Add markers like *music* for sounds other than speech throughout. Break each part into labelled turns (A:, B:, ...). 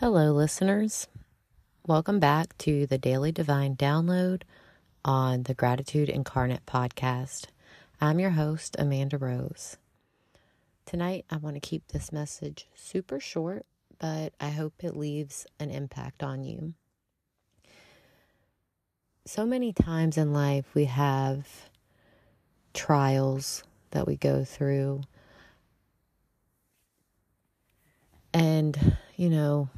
A: Hello, listeners. Welcome back to the Daily Divine Download on the Gratitude Incarnate podcast. I'm your host, Amanda Rose. Tonight, I want to keep this message super short, but I hope it leaves an impact on you. So many times in life, we have trials that we go through. And, you know,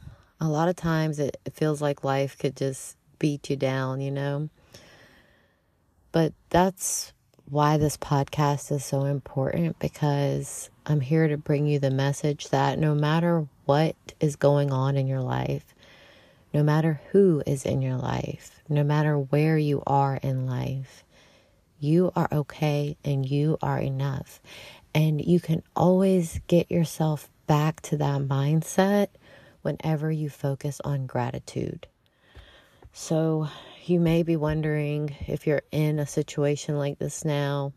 A: a lot of times it, feels like life could just beat you down, you know? But that's why this podcast is so important because I'm here to bring you the message that no matter what is going on in your life, no matter who is in your life, no matter where you are in life, you are okay and you are enough. And you can always get yourself back to that mindset whenever you focus on gratitude. So, you may be wondering if you're in a situation like this now,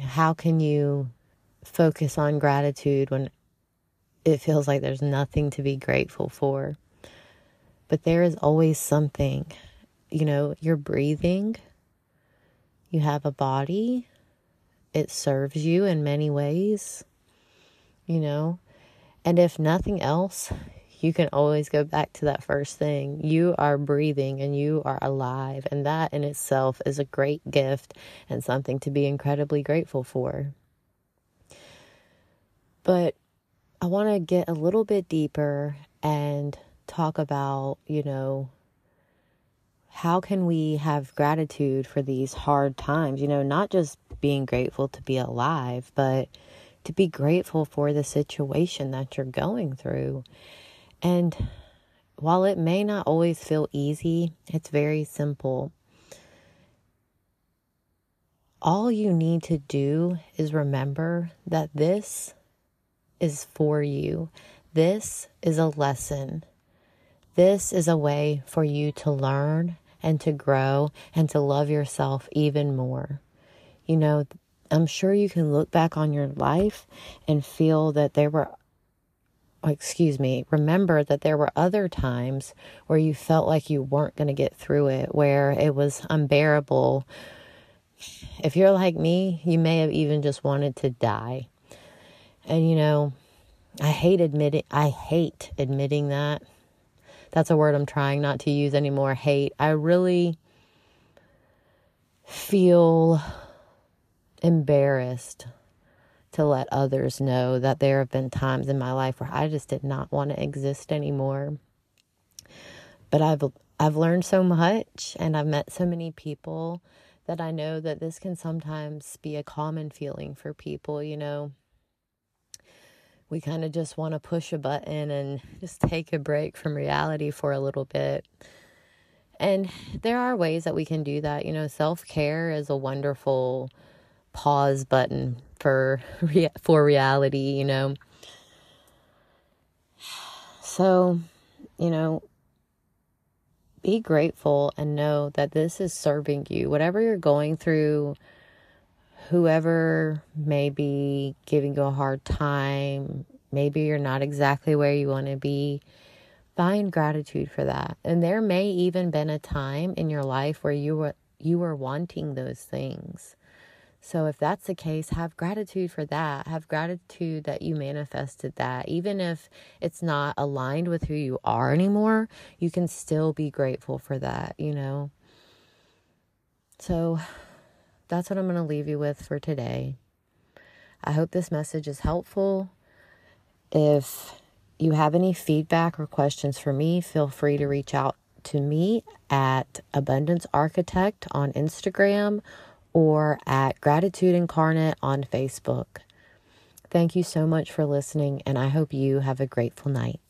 A: how can you focus on gratitude when it feels like there's nothing to be grateful for? But there is always something. You know, you're breathing, you have a body, it serves you in many ways. You know, and if nothing else, you can always go back to that first thing. You are breathing and you are alive. And that in itself is a great gift and something to be incredibly grateful for. But I want to get a little bit deeper and talk about, you know, how can we have gratitude for these hard times? You know, not just being grateful to be alive, but to be grateful for the situation that you're going through. And while it may not always feel easy, it's very simple. All you need to do is remember that this is for you. This is a lesson. This is a way for you to learn and to grow and to love yourself even more. You know, I'm sure you can look back on your life and feel that there were, excuse me, remember that there were other times where you felt like you weren't going to get through it, where it was unbearable. If you're like me, you may have even just wanted to die. And you know, I hate admitting I hate admitting that. That's a word I'm trying not to use anymore. Hate. I really feel embarrassed to let others know that there have been times in my life where I just did not want to exist anymore. But I've I've learned so much and I've met so many people that I know that this can sometimes be a common feeling for people, you know. We kind of just want to push a button and *laughs* just take a break from reality for a little bit. And there are ways that we can do that. You know, self care is a wonderful pause button for *laughs* for reality, you know. So, you know, be grateful and know that this is serving you. Whatever you're going through, whoever may be giving you a hard time, maybe you're not exactly where you want to be, find gratitude for that. And there may even been a time in your life where you were you were wanting those things. So, if that's the case, have gratitude for that. Have gratitude that you manifested that. Even if it's not aligned with who you are anymore, you can still be grateful for that, you know? So, that's what I'm going to leave you with for today. I hope this message is helpful. If you have any feedback or questions for me, feel free to reach out to me at Abundance Architect on Instagram or at Gratitude Incarnate on Facebook. Thank you so much for listening, and I hope you have a grateful night.